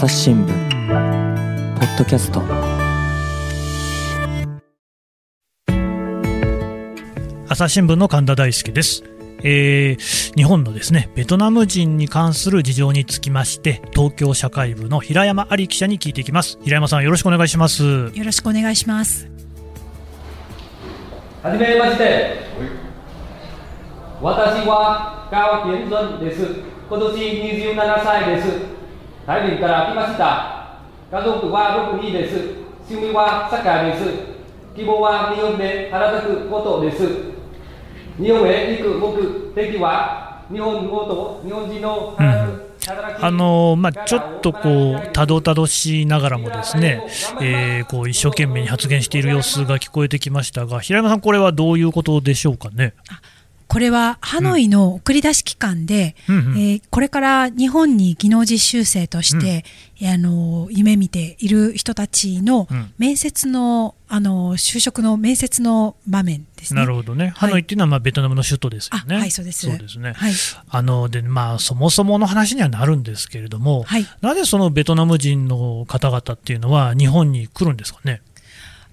朝日新聞ポッドキャスト朝日新聞の神田大輔です、えー日本のですねベトナム人に関する事情につきまして東京社会部の平山有記者に聞いていきます平山さんよろしくお願いしますよろしくお願いします。はじめまして。私は高健全です。今年27歳です。タイ人から来ました。家族は6人です。趣味はサッカーです。希望は日本で働くことです。日本へ行く目的は日本語と日本人の働く、働きあのまあ、ちょっとこうたどたどしいながらもですね、えーこう一生懸命に発言している様子が聞こえてきましたが平山さん、これはどういうことでしょうかね？これはハノイの送り出し機関で、うん。うんえーこれから日本に技能実習生として、あの夢見ている人たちのうん。面接の、あの就職の面接の場面ですね。なるほどね、ハノイっていうのはまあベトナムの首都ですよね。あはいそうです。そうですね。はい。あのでまあそもそもの話にはなるんですけれども、はい。なぜそのベトナム人の方々っていうのは日本に来るんですかね？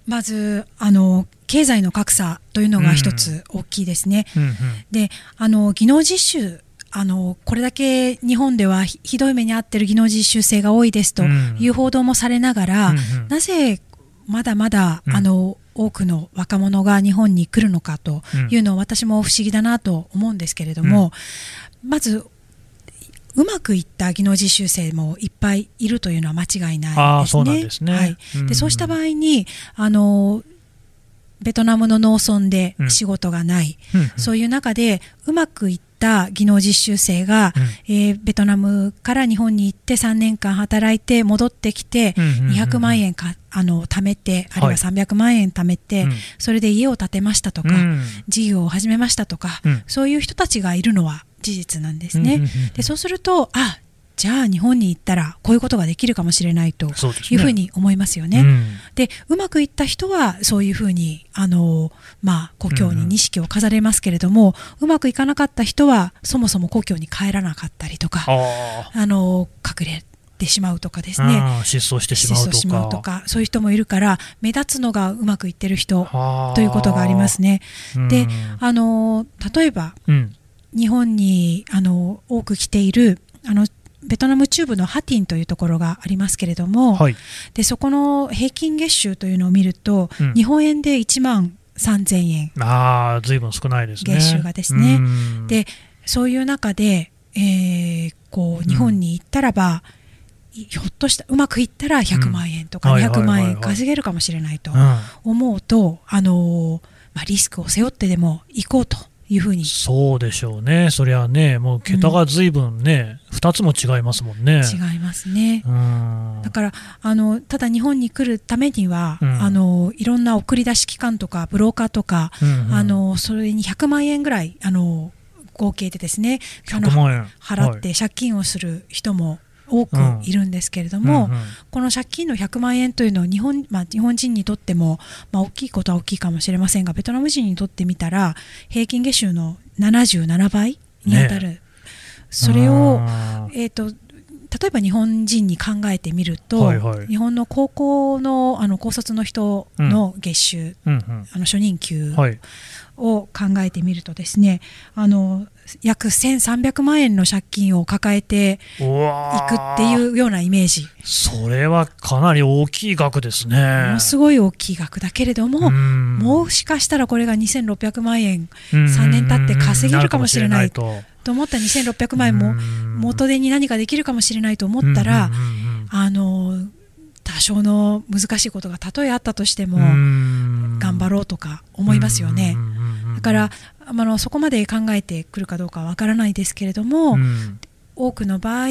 まずあの経済の格差というのが一つ大きいですね。うんうんであの技能実習あのこれだけ日本ではひひどい目に遭っている技能実習生が多いですとうん。いう報道もされながら、うんうん。なぜまだまだ、うん。あの多くの若者が日本に来るのかというのを私も不思議だなと思うんですけれども、まずうまくいった技能実習生もいっぱいいるというのは間違いないですね。そうすね。はい。でそうした場合にあのベトナムの農村で仕事がない、うんうん。そういう中でうまくいった技能実習生が、うん。えーベトナムから日本に行って3年間働いて戻ってきて、うんうんうんうん。200万円かあの貯めてあるいははい。300万円貯めて、うん。それで家を建てましたとか、うん。事業を始めましたとか、うん。そういう人たちがいるのは事実なんですね。うんうんうんうんでそうするとあじゃあ日本に行ったらこういうことができるかもしれないというふうに思いますよね。うんでうまくいった人はそういうふうにあの、まあ、故郷に錦を飾れますけれども、うまくいかなかった人はそもそも故郷に帰らなかったりとかああの隠れてしまうとかですあ、ね。うん失踪してしまうとか。失踪しまうとかそういう人もいるから目立つのがうまくいってる人ということがありますね。でうんあの例えばうん日本にあの多く来ているあのベトナム中部のハティンというところがありますけれども、はい。でそこの平均月収というのを見ると、うん。日本円で1万3000円ああ、ずいぶん少ないですね。月収がですね。うん。でそういう中で、えーこう日本に行ったらば、いひょっとしたうまくいったら100万円とかうん。はいはい200万円稼げるかもしれないとうん。思うと、あのーまあ、リスクを背負ってでも行こうというふうに。そうでしょうね、そりゃね、もう桁がずいぶんね、二つも違いますもんね。違いますね。うん。だからあのただ日本に来るためには、うん。あのいろんな送り出し機関とかブローカーとか、うんうん。あのそれに100万円ぐらいあの合計でですねあの100万円払って借金をする人も多くいるんですけれども、うんうん。この借金の100万円というのは日本,、まあ、日本人にとっても、まあ、大きいことは大きいかもしれませんがベトナム人にとってみたら平均月収の77倍に当たる、それをえー、と例えば日本人に考えてみると、はいはい。日本の高校のあの高卒の人の月収、うん。うんあの初任給はい。を考えてみるとですね、あの約1300万円の借金を抱えていくっていうようなイメージ。それはかなり大きい額ですね。ものすごい大きい額だけれども、うん。もしかしたらこれが2600万円うん。3年経って稼げるかもしれないるかもしれないと思った2600万円もうん。元手に何かできるかもしれないと思ったら、あの多少の難しいことがたとえあったとしても、うん。頑張ろうとか思いますよね。だからあのそこまで考えてくるかどうかはわからないですけれども、うん。多くの場合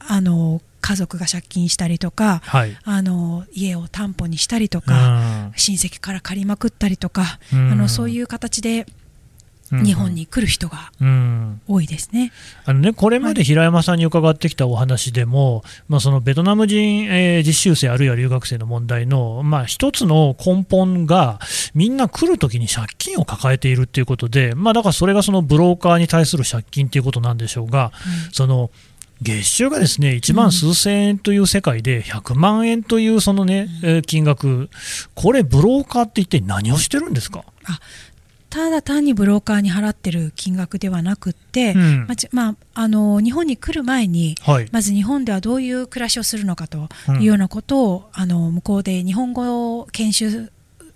あの家族が借金したりとかはい。あの家を担保にしたりとか、親戚から借りまくったりとか、うん。あのそういう形でうん日本に来る人がうん。多いですね。あのね、これまで平山さんに伺ってきたお話でも、まあ、そのベトナム人、えー実習生あるいは留学生の問題の、まあ、一つの根本がみんな来るときに借金を抱えているということで、まあ、だからそれがそのブローカーに対する借金ということなんでしょうが、その月収がですね1万数千円という世界で100万円というそのね、えー金額、これ、ブローカーって一体何をしてるんですか、ただ単にブローカーに払ってる金額ではなくって、うん。まああ、あの日本に来る前に、はい。まず日本ではどういう暮らしをするのかとうんいうようなことを、あの向こうで日本語を研修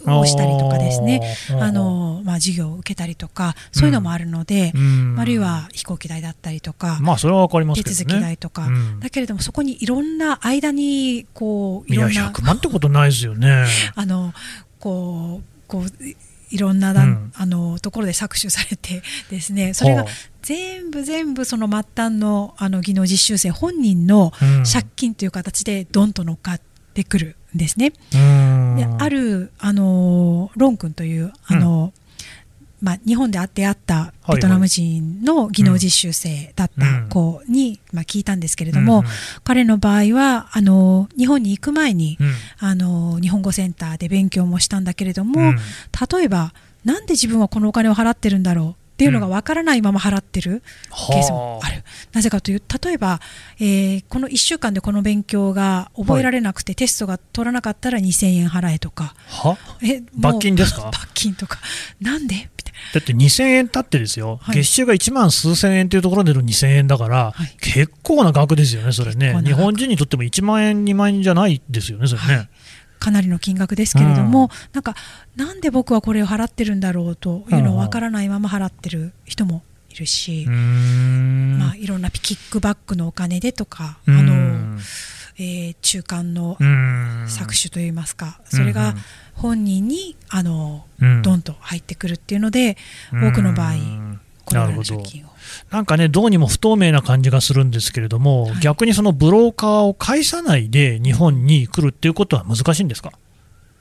をしたりとかですねあの、まあ、授業を受けたりとかそういうのもあるので、うん。あるいは飛行機代だったりとか、まあ、それは分かります。手続き代とか、うん。だけれどもそこにいろんな間にこういや、いろんな100万ってことないですよね。あのこうこういいろんなだ、うん。あのところで搾取されてですね。それがは全部全部その末端のあの技能実習生本人のうん。借金という形でドンと乗っかってくるんですね。うん。であるあのロン君というあの、まあ、日本で出会ったベトナム人の技能実習生だった子に、まあ、聞いたんですけれども、うん。彼の場合はあの日本に行く前に、うん。あの日本語センターで勉強もしたんだけれども、うん。例えばなんで自分はこのお金を払ってるんだろうっていうのがわからないまま払ってるケースもあ。る、なぜかという例えば、えーこの1週間でこの勉強が覚えられなくて、テストが取らなかったら2000円払えとか。は？え罰金ですか？罰金とか。なんで？だって2000円たってですよ、はい。月収が1万数千円というところでの2000円だから、はい。結構な額ですよね、それね。日本人にとっても1万円、2万円じゃないですよね、それね。はいかなりの金額ですけれども、うん。なんかなんで僕はこれを払ってるんだろうというのをわからないまま払ってる人もいるし、うーん。まあ、いろんなキックバックのお金でとか、うあのんえー中間のうん。搾取といいますか、それが本人にあのうん。ドンと入ってくるっていうので、多くの場合うんこの借金を。なんかね、どうにも不透明な感じがするんですけれども、はい。逆にそのブローカーを介さないで日本に来るっていうことは難しいんですか、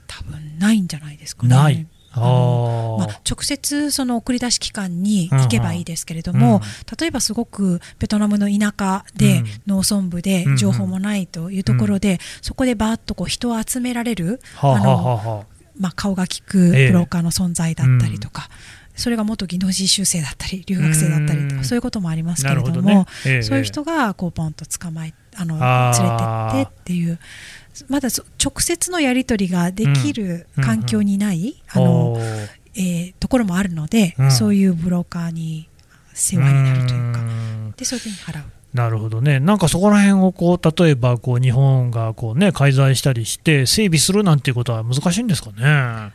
多分ないんじゃないですかね。ない。あまあ、直接その送り出し機関に行けばいいですけれども、うん。例えばすごくベトナムの田舎で、うん。農村部でうん情報もないというところで、そこでバーッとこう人を集められる、はあはああのまあ、顔が利くええ。ブローカーの存在だったりとか、それが元技能実習生だったり留学生だったりとうん。かそういうこともありますけれどもね。ええ。そういう人がこうポンと捕まえあの連れてってっていうまだそ直接のやり取りができるうん環境にない、あのおーえーところもあるので、うん。そういうブローカーに世話になるというか。ん。でそういうふうに払う。なるほどね、なんかそこら辺をこう例えばこう日本がこう、ね、介在したりして、整備するなんていうことは難しいんですかね？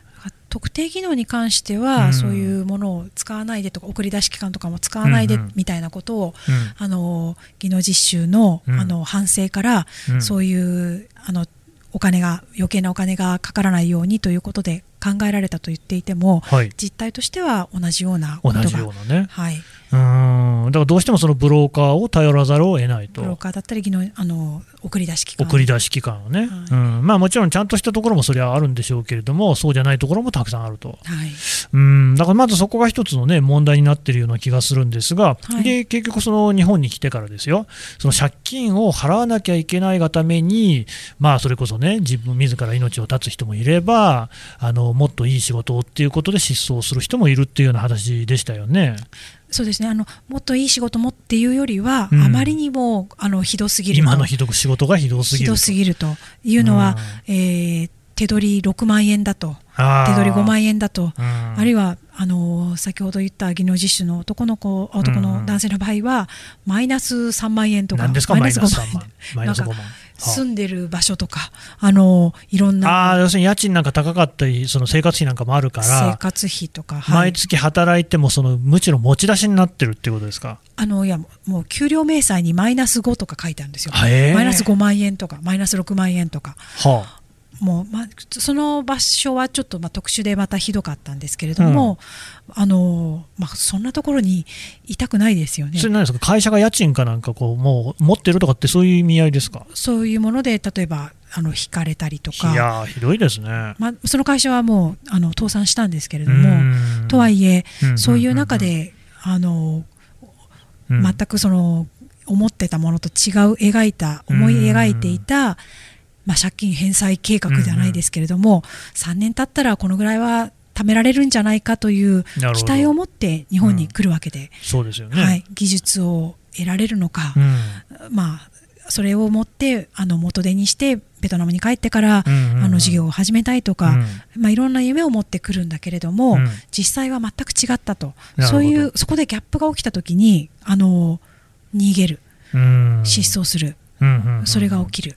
特定技能に関しては、うん。そういうものを使わないでとか送り出し機関とかも使わないでみたいなことを、うん。あの技能実習の,、うん。あの反省から、うん。そういうあのお金が余計なお金がかからないようにということで考えられたと言っていてもはい、実態としては同じようなことが同じようなね。はい、うーん。だからどうしてもそのブローカーを頼らざるを得ないと。ブローカーだったりあの送り出し機関。送り出し機関をね、はい。うん。まあ、もちろんちゃんとしたところもそれはあるんでしょうけれども、そうじゃないところもたくさんあると、はい。うん、だからまずそこが一つの、ね、問題になっているような気がするんですが、はい。で結局、その日本に来てからですよ、その借金を払わなきゃいけないがために、まあ、それこそね、自分自ら命を絶つ人もいれば、あのもっといい仕事をっていうことで失踪する人もいるっていうような話でしたよね。そうですね。あのもっといい仕事もっていうよりは、うん。あまりにもあのひどすぎると。今のひどく仕事がひどすぎると。ひどすぎるというのは、えー手取り6万円だと。手取り5万円だと。円あるいはあの先ほど言った技能実習の男の子男の男性の場合はマイナス3万円とか。何ですか、マイナス5 3万。マイナス5万。住んでる場所とかあのいろんああ、な要するに家賃なんか高かったり、その生活費なんかもあるか生ら、活費とか、はい。毎月働いてもその、むしろ持ち出しになってるっていうことですか？あのいやもう給料明細にマイナス5とか書いてあるんですよ、マイナス5万円とかマイナス6万円とか。はあ、もう、まあ、その場所はちょっとまあ特殊でまたひどかったんですけれども、あのまあ、そんなところにいたくないですよね。それ何ですか、会社が家賃かなんかこう、もう持ってるとかって、そういう意味合いですか？そういうもので例えばあの引かれたりといか、やー、ひどいですね。まあ、その会社はもうあの倒産したんですけれどうもん。とはいえうん。そういう中であのうん。全くその思ってたものと違う描いた思い描いていた、まあ、借金返済計画じゃないですけれども、3年経ったらこのぐらいは貯められるんじゃないかという期待を持って日本に来るわけで、そうですよね。はい、技術を得られるのか、うん。まあ、それを持ってあの元手にしてベトナムに帰ってから、うんうんうん。あの事業を始めたいとか、うん。まあ、いろんな夢を持ってくるんだけれども、うん。実際は全く違ったと。そういうそこでギャップが起きた時にあの逃げる。うん。失踪する、うんうんうん。それが起きる、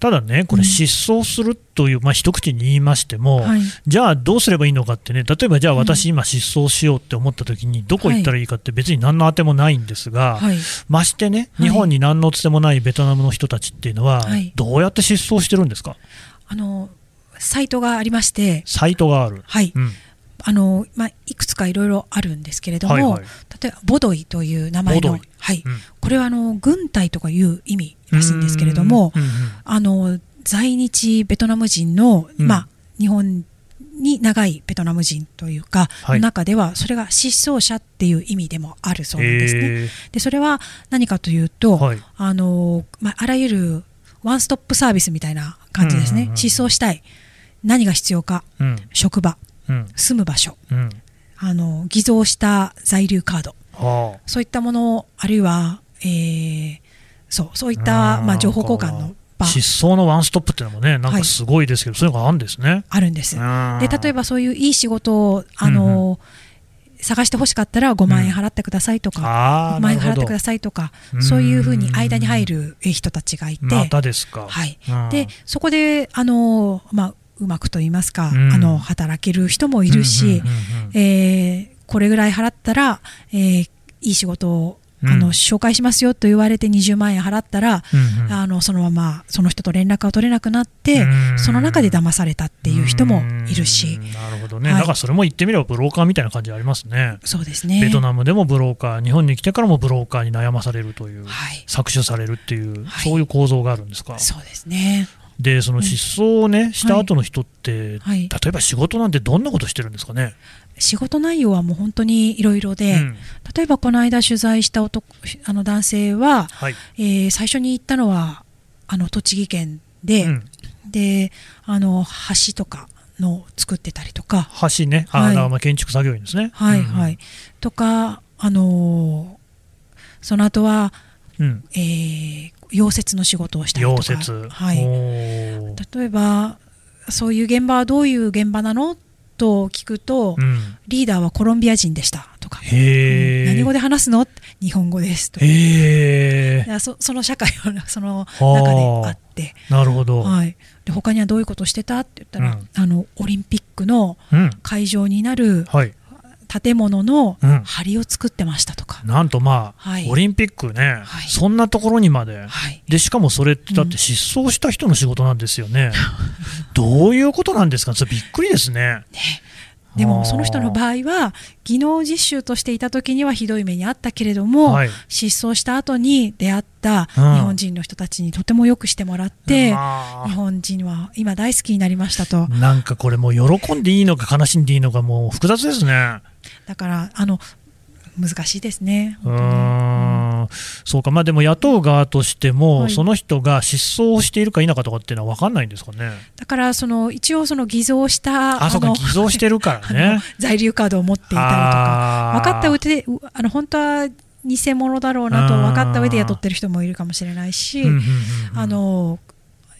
ただね、これ、失踪するという、まあ、一口に言いましても、はい。じゃあどうすればいいのかってね、例えばじゃあ私、今、失踪しようって思ったときに、どこ行ったらいいかって、別に何の当てもないんですが、はい。ましてね、はい。日本に何のつてもないベトナムの人たちっていうのははい、どうやって失踪してるんですか、あのサイトがありまして、サイトがある。はい。うんあのまあ、いくつかいろいろあるんですけれども、はいはい。例えばボドイという名前のはい。うん。これはあの軍隊とかいう意味らしいんですけれども、うんうんあの在日ベトナム人の、うん。まあ、日本に長いベトナム人というか、はい。の中ではそれが失踪者っていう意味でもあるそうなんですね。へでそれは何かというと、はい。あのまあ、あらゆるワンストップサービスみたいな感じですね、失踪したい。何が必要か。職場。うん住む場所。うん。あの偽造した在留カード。はそういったものあるいは、えーそうそういった、うんまあ、情報交換のあ、場。失踪のワンストップっていうのもね、なんかすごいですけど、そういうのがあるんですね。あるんです。で例えば、ばそういういい仕事をあの、探してほしかったら5万円払ってくださいとか、あ5万円払ってくだささいとかうん。そういうふうに間に入るえ人たちがいて、またですか。はい。うん。でそこであの、まあ、うまくと言いますか、うん。あの働ける人もいるし、うんうんうんうんえーこれぐらい払ったら、えーいい仕事をあの、うん紹介しますよと言われて20万円払ったら、うんうん。あのそのままその人と連絡が取れなくなって、うん。その中で騙されたっていう人もいるし、うん。なるほどね、はい。だからそれも言ってみればブローカーみたいな感じありますね。そうですね。ベトナムでもブローカー、日本に来てからもブローカーに悩まされるという、はい。搾取されるっていう、はい。そういう構造があるんですか？そうですね。で、その失踪をね、した後の人って、はい。例えば仕事なんてどんなことしてるんですかね？仕事内容はもう本当にいろいろで、うん。例えばこの間取材した男あの男性は、はい。えー最初に行ったのはあの栃木県で、うん。であの橋とかの作ってたりとか、橋ね、あ、はい。まあ建築作業員ですね。はいはい、とかあのーその後は、うん。うん。えー溶接の仕事をしたりとか溶接。はい、例えばそういう現場はどういう現場なの？と聞くと、うん。リーダーはコロンビア人でしたとか、へえ。何語で話すの？日本語ですとかそその社会は その中であって、なるほど。はい、で他にはどういうことしてた？って言ったら、うんあのオリンピックのうん。会場になるはい。建物のうん。梁を作ってましたとか、なんとまあ、はい。オリンピックね、はい。そんなところにまで。はい、で、しかもそれってだって失踪した人の仕事なんですよね。どういうことなんですか？それびっくりですね。であー。もその人の場合は技能実習としていた時にはひどい目にあったけれども、はい。失踪した後に出会った日うん。本人の人たちにとてもよくしてもらって、まあ。日本人は今大好きになりましたと。なんかこれもう喜んでいいのか悲しんでいいのかもう複雑ですね。だからあの難しいですね。そうか、まあでも雇う側としても、はいその人が失踪しているか否かとかっていうのは分かんないんですかね。だからその一応その偽造したあ、そうか、の偽造してるから あねの。在留カードを持っていたりとか分かった上でうあの本当は偽物だろうなと分かった上で雇ってる人もいるかもしれないし、あの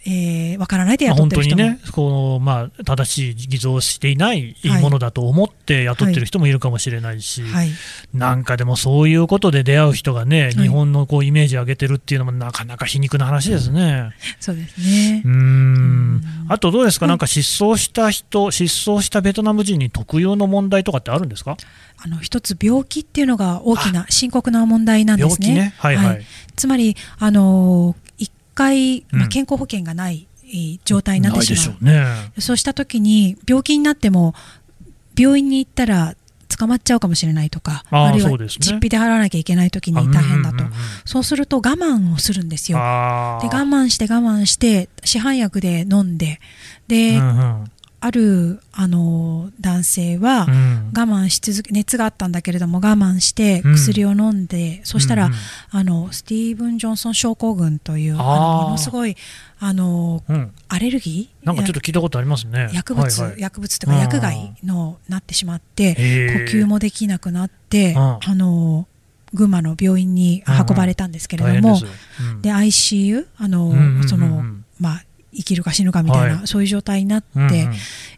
えー分からないでまあ本雇ってる人も、当にね、このまあ、正しい偽造していないものだと思って雇ってる人もいるかもしれないし、はい、なんかでもそういうことで出会う人がね、い。日本のこうイメージ上げてるっていうのもなかなか皮肉な話ですね。そうですね。うー。ん。あとどうですか、うん。なんか失踪した人、失踪したベトナム人に特有の問題とかってあるんですか、あの一つ病気っていうのが大きな深刻な問題なんですね。病気ね、はいはい。つまりあの一回、まあ、うん健康保険がない、えー状態になってしまう。うね。そうした時に病気になっても病院に行ったら捕まっちゃうかもしれないとか、あーるいは実費で払わなきゃいけないときにあ大変だとそうすると我慢をするんですよ。あで我慢して我慢して市販薬で飲んでで、うんうんあるあの男性は、うん。我慢し続け熱があったんだけれども我慢してうん。薬を飲んで、そしたら、うんうんあのスティーブン・ジョンソン症候群というものすごいあのうん。アレルギー？なんかちょっと聞いたことありますね。薬物、はいはい。薬物というか薬害のなってしまって呼吸もできなくなってうん。あの群馬の病院に運ばれたんですけれども、で ICU あの、うんうんうんうん。そのまあ生きるか死ぬかみたいな、はい。そういう状態になって、うんうん。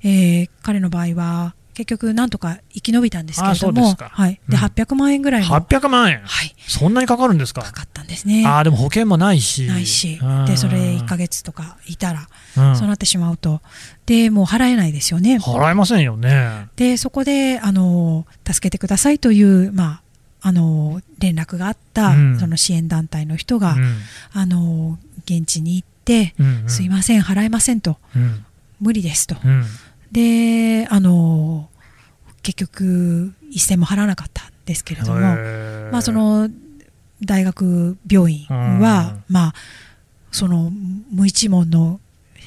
えー彼の場合は結局なんとか生き延びたんですけれどもはい、でうん。800万円ぐらいの、800万円、はい、そんなにかかるんですか？かかったんですね。ああでも保険もないし。ないし。うん。でそれ1ヶ月とかいたら、うん。そうなってしまうと。でもう払えないですよね。払えませんよね。でそこであの助けてくださいという、まあ、あの連絡があった、うん。その支援団体の人が、うん。あの現地に行って、うんうん。すいません払えませんと。うん。無理ですと、うん。であの結局一銭も払わなかったんですけれども、まあ、その大学病院は、まあ、その無一文の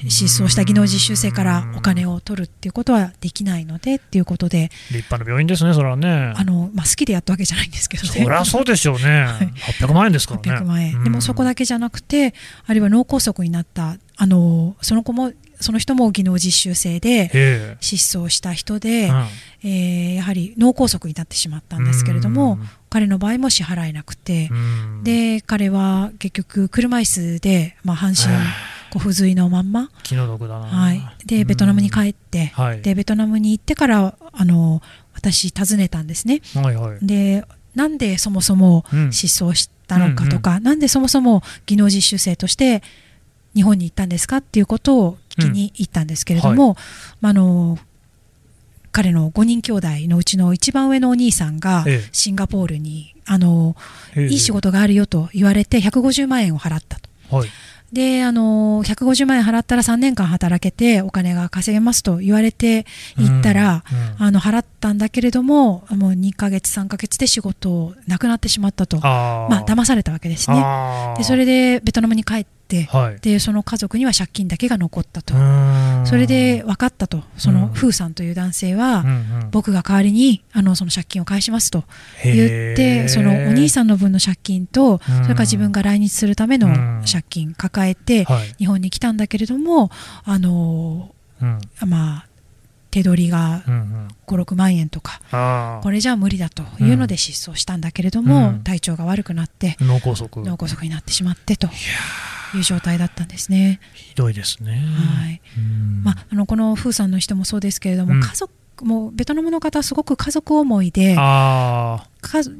失踪した技能実習生からお金を取るっていうことはできないのでっていうことで、立派な病院ですねそれはね。あのまあ、好きでやったわけじゃないんですけどそりゃそうでしょうね、800万円ですからね。800万円、うん。でもそこだけじゃなくてあるいは脳梗塞になったあのその子もその人も技能実習生でえ。失踪した人で、えうん。えーやはり脳梗塞になってしまったんですけれども、うん。彼の場合も支払えなくて、うん。で彼は結局車椅子で、まあ、半身こう不随のまんま、気の毒だな、はい、でベトナムに帰って、はい。でベトナムに行ってからあの私訪ねたんですね。はいはい。でなんでそもそもうん。失踪したのかとか、なんでそもそも技能実習生として日本に行ったんですかっていうことを聞きに行ったんですけれども、まああの彼の5人兄弟のうちの一番上のお兄さんがええ。シンガポールにあのええ。いい仕事があるよと言われて150万円を払ったと。はいで、あの、150万円払ったら3年間働けてお金が稼げますと言われて行ったら、うんあの、払ったんだけれども、もう2ヶ月、3ヶ月で仕事をなくなってしまったと。あーまあ、騙されたわけですね。で、それでベトナムに帰って、はい。で、その家族には借金だけが残ったと。それで分かったと。その、うん。フーさんという男性は、うんうん。僕が代わりに、あの、その借金を返しますと言っへて、ーそのお兄さんの分の借金と、そうん。れから自分が来日するための借金抱えて、はい。日本に来たんだけれども、あのうん。まあ、手取りがうんうん。5、6万円とか、これじゃ無理だというので失踪したんだけれども、うん。体調が悪くなって、脳梗塞。脳梗塞になってしまってという状態だったんですね。ひどいですね。はい。うん。まあ、あのこのフーさんの人もそうですけれども、うん。家族もうベトナムの方はすごく家族思いで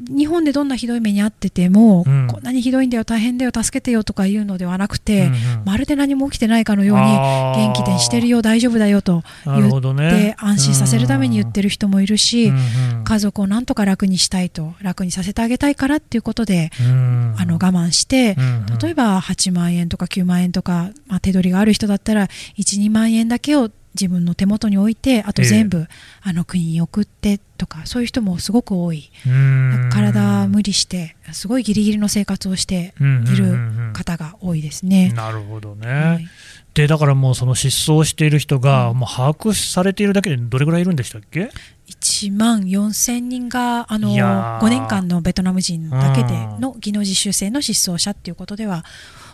日本でどんなひどい目に遭ってても、うん。こんなにひどいんだよ大変だよ助けてよとかいうのではなくて、うんうんまるで何も起きてないかのように元気でしてるよ大丈夫だよと言っほどね。て安心させるために言ってる人もいるし、うんうん家族をなんとか楽にしたいと楽にさせてあげたいからっていうことで、うん。あの我慢して、うんうん。例えば8万円とか9万円とか、まあ、手取りがある人だったら12万円だけを自分の手元に置いてあと全部、あの国に送ってとかそういう人もすごく多い、うん。体無理してすごいギリギリの生活をしている方が多いですね。なるほどね、はい。でだからもうその失踪している人がもう把握されているだけでどれぐらいいるんでしたっけ？1万4000人があのいやー。5年間のベトナム人だけでの技能実習生の失踪者っていうことでは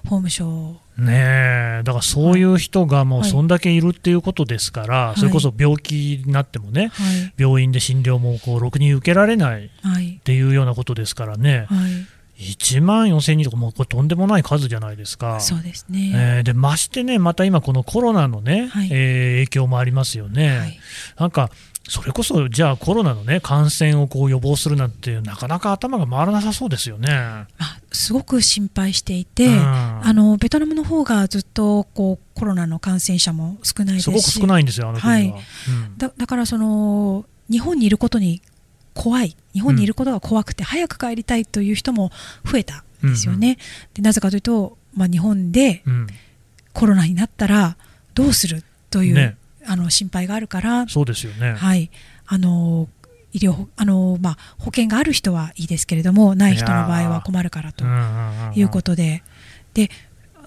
法務省ねえ。だからそういう人がもうはい。そんだけいるっていうことですから、い。それこそ病気になってもね、はい。病院で診療もこうろくに受けられないっはい。ていうようなことですからね、はい。1万4000人とかもうこれとんでもない数じゃないですか。そうですね、えーでましてね、また今、このコロナのね、はい。えー影響もありますよね、はい。なんかそれこそ、じゃあコロナの、ね、感染をこう予防するなんて、なかなか頭が回らなさそうですよね。まあ、すごく心配していて、うん。あのベトナムの方がずっとこうコロナの感染者も少ないですし。すごく少ないんですよ、あの国は。はい。うん。だだからその日本にいることに怖い。日本にいることが怖くて、早く帰りたいという人も増えたんですよね。でなぜかというと、まあ、日本でうん。コロナになったらどうするという、ね。あの心配があるから、そうですよね。はい、あの医療あの、まあ、保険がある人はいいですけれどもない人の場合は困るからということで。で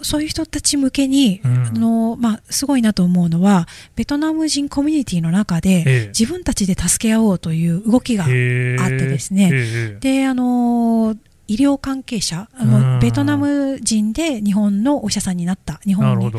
そういう人たち向けに、うん、あのまあ、すごいなと思うのはベトナム人コミュニティの中で自分たちで助け合おうという動きがあってですね。であの医療関係者あのベトナム人で日本のお医者さんになった日本に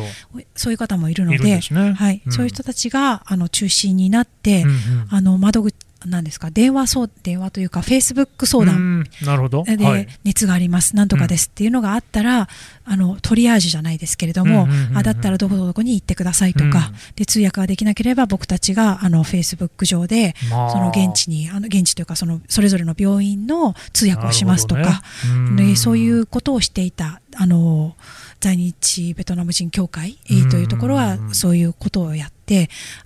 そういう方もいるので、ね、はい、うん、そういう人たちがあの中心になって、うんうん、あの窓口なんですか？電話そう電話というかフェイスブック相談なるほど。で、熱があります。なんとかです。っていうのがあったら、あのトリアージュじゃないですけれども、あだったらどこどこに行ってくださいとか、で通訳ができなければ僕たちがあのフェイスブック上で、その現地にあの現地というかそのそれぞれの病院の通訳をしますとか、ね、そういうことをしていたあの在日ベトナム人協会というところはそういうことをやって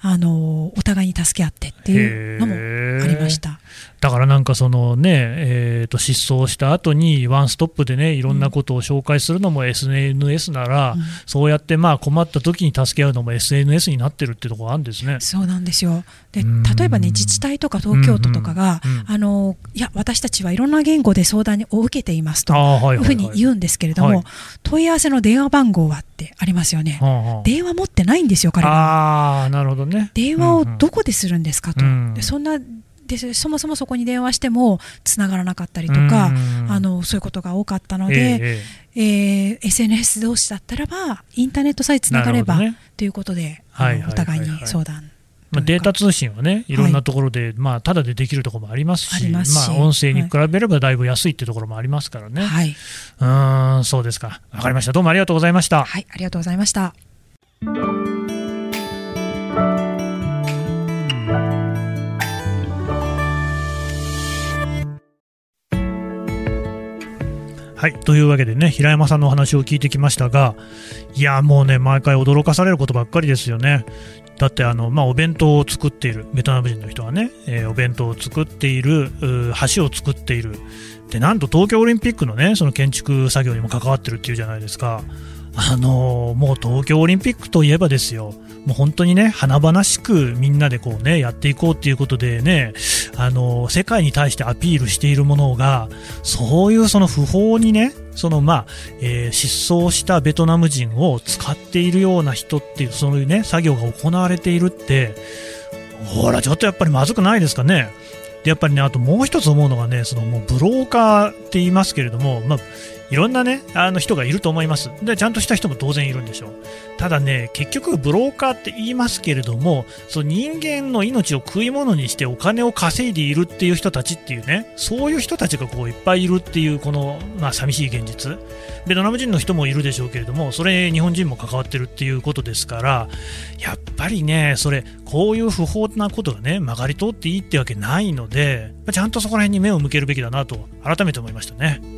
あのお互いに助け合ってっていうのもありました。だからなんかそのね、えー、と失踪した後にワンストップでねいろんなことを紹介するのも SNS なら、うん、そうやってまあ困った時に助け合うのも SNS になってるってところあるんですね。そうなんですよ。で例えばね自治体とか東京都とかが、あのいや私たちはいろんな言語で相談を受けていますというふうに言うんですけれども、はい、問い合わせの電話番号はってありますよね、はあはあ、電話持ってないんですよ彼は。あなるほどね。電話をどこでするんですかと、うんうん、そんなでそもそもそこに電話してもつながらなかったりとかあのそういうことが多かったので、えー、えー、SNS 同士だったらばインターネットさえつながれば、ね、ということで、お互いに相談。まあ、データ通信はね、いろんなところで、はい、まあ、ただでできるところもありますし、まあ、音声に比べればだいぶ安いっていうところもありますからね。はい、うん、そうですか。わかりました。どうもありがとうございました。はい、ありがとうございました。はい。というわけでね、平山さんのお話を聞いてきましたが、いや、もうね、毎回驚かされることばっかりですよね。だってあの、まあ、お弁当を作っている、ベトナム人の人はね、えー、お弁当を作っている、橋を作っている。で、なんと東京オリンピックのね、その建築作業にも関わってるっていうじゃないですか。あのー、もう東京オリンピックといえばですよ、もう本当にね、華々しくみんなでこうね、やっていこうっていうことでね、あの、世界に対してアピールしているものが、そういうその不法にね、そのまあ、えー、失踪したベトナム人を使っているような人っていう、そういうね、作業が行われているって、ほら、ちょっとやっぱりまずくないですかね。で、やっぱりね、あともう一つ思うのがね、そのもうブローカーって言いますけれども、まあ、いろんなね、あの人がいると思います。で、ちゃんとした人も当然いるんでしょう。ただね、結局ブローカーって言いますけれども、その人間の命を食い物にしてお金を稼いでいるっていう人たちっていうね、そういう人たちがこういっぱいいるっていう、この、まあ寂しい現実。ベトナム人の人もいるでしょうけれども、それ日本人も関わってるっていうことですから、やっぱりね、それ、こういう不法なことがね、曲がり通っていいってわけないので、ちゃんとそこら辺に目を向けるべきだなと、改めて思いましたね。